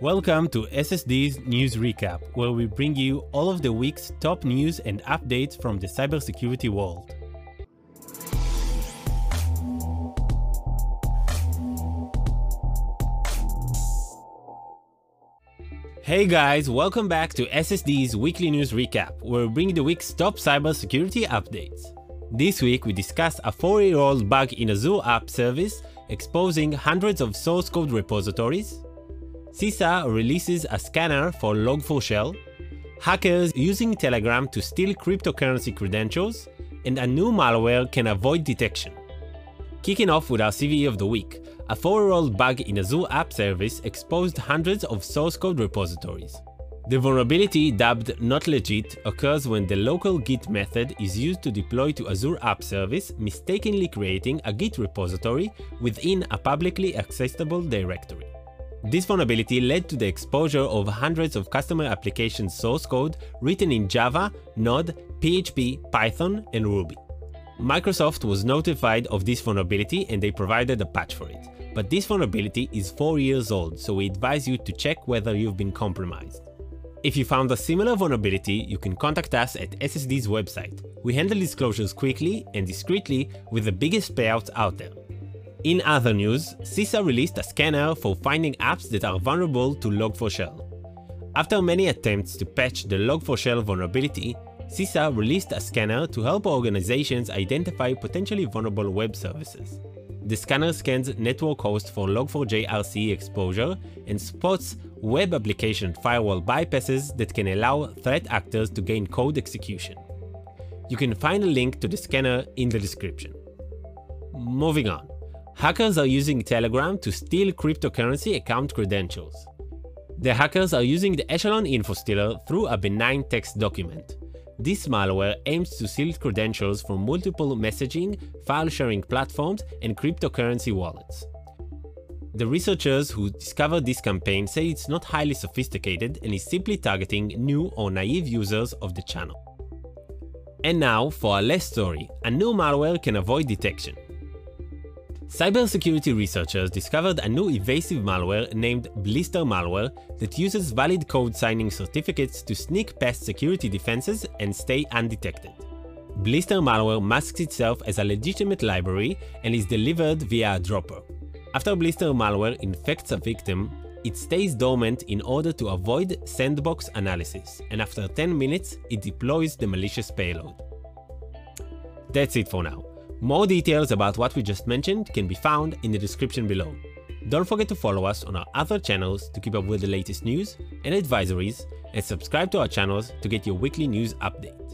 Welcome to SSD's News Recap, where we bring you all of the week's top news and updates from the cybersecurity world. Hey guys, welcome back to SSD's weekly news recap, where we bring the week's top cybersecurity updates. This week we discuss a 4-year-old bug in Azure App Service exposing hundreds of source code repositories, CISA releases a scanner for Log4Shell, hackers using Telegram to steal cryptocurrency credentials, and a new malware can avoid detection. Kicking off with our CVE of the week, a 4-year-old bug in Azure App Service exposed hundreds of source code repositories. The vulnerability dubbed NotLegit occurs when the local git method is used to deploy to Azure App Service, mistakenly creating a git repository within a publicly accessible directory. This vulnerability led to the exposure of hundreds of customer application source code written in Java, Node, PHP, Python, and Ruby. Microsoft was notified of this vulnerability and they provided a patch for it. But this vulnerability is 4 years old, so we advise you to check whether you've been compromised. If you found a similar vulnerability, you can contact us at SSD's website. We handle disclosures quickly and discreetly with the biggest payouts out there. In other news, CISA released a scanner for finding apps that are vulnerable to Log4Shell. After many attempts to patch the Log4Shell vulnerability, CISA released a scanner to help organizations identify potentially vulnerable web services. The scanner scans network hosts for Log4j RCE exposure and spots web application firewall bypasses that can allow threat actors to gain code execution. You can find a link to the scanner in the description. Moving on. Hackers are using Telegram to steal cryptocurrency account credentials. The hackers are using the Echelon info stealer through a benign text document. This malware aims to steal credentials from multiple messaging, file sharing platforms, and cryptocurrency wallets. The researchers who discovered this campaign say it's not highly sophisticated and is simply targeting new or naive users of the channel. And now for a less story, a new malware can avoid detection. Cybersecurity researchers discovered a new evasive malware named Blister malware that uses valid code signing certificates to sneak past security defenses and stay undetected. Blister malware masks itself as a legitimate library and is delivered via a dropper. After Blister malware infects a victim, it stays dormant in order to avoid sandbox analysis, and after 10 minutes, it deploys the malicious payload. That's it for now. More details about what we just mentioned can be found in the description below. Don't forget to follow us on our other channels to keep up with the latest news and advisories, and subscribe to our channels to get your weekly news update.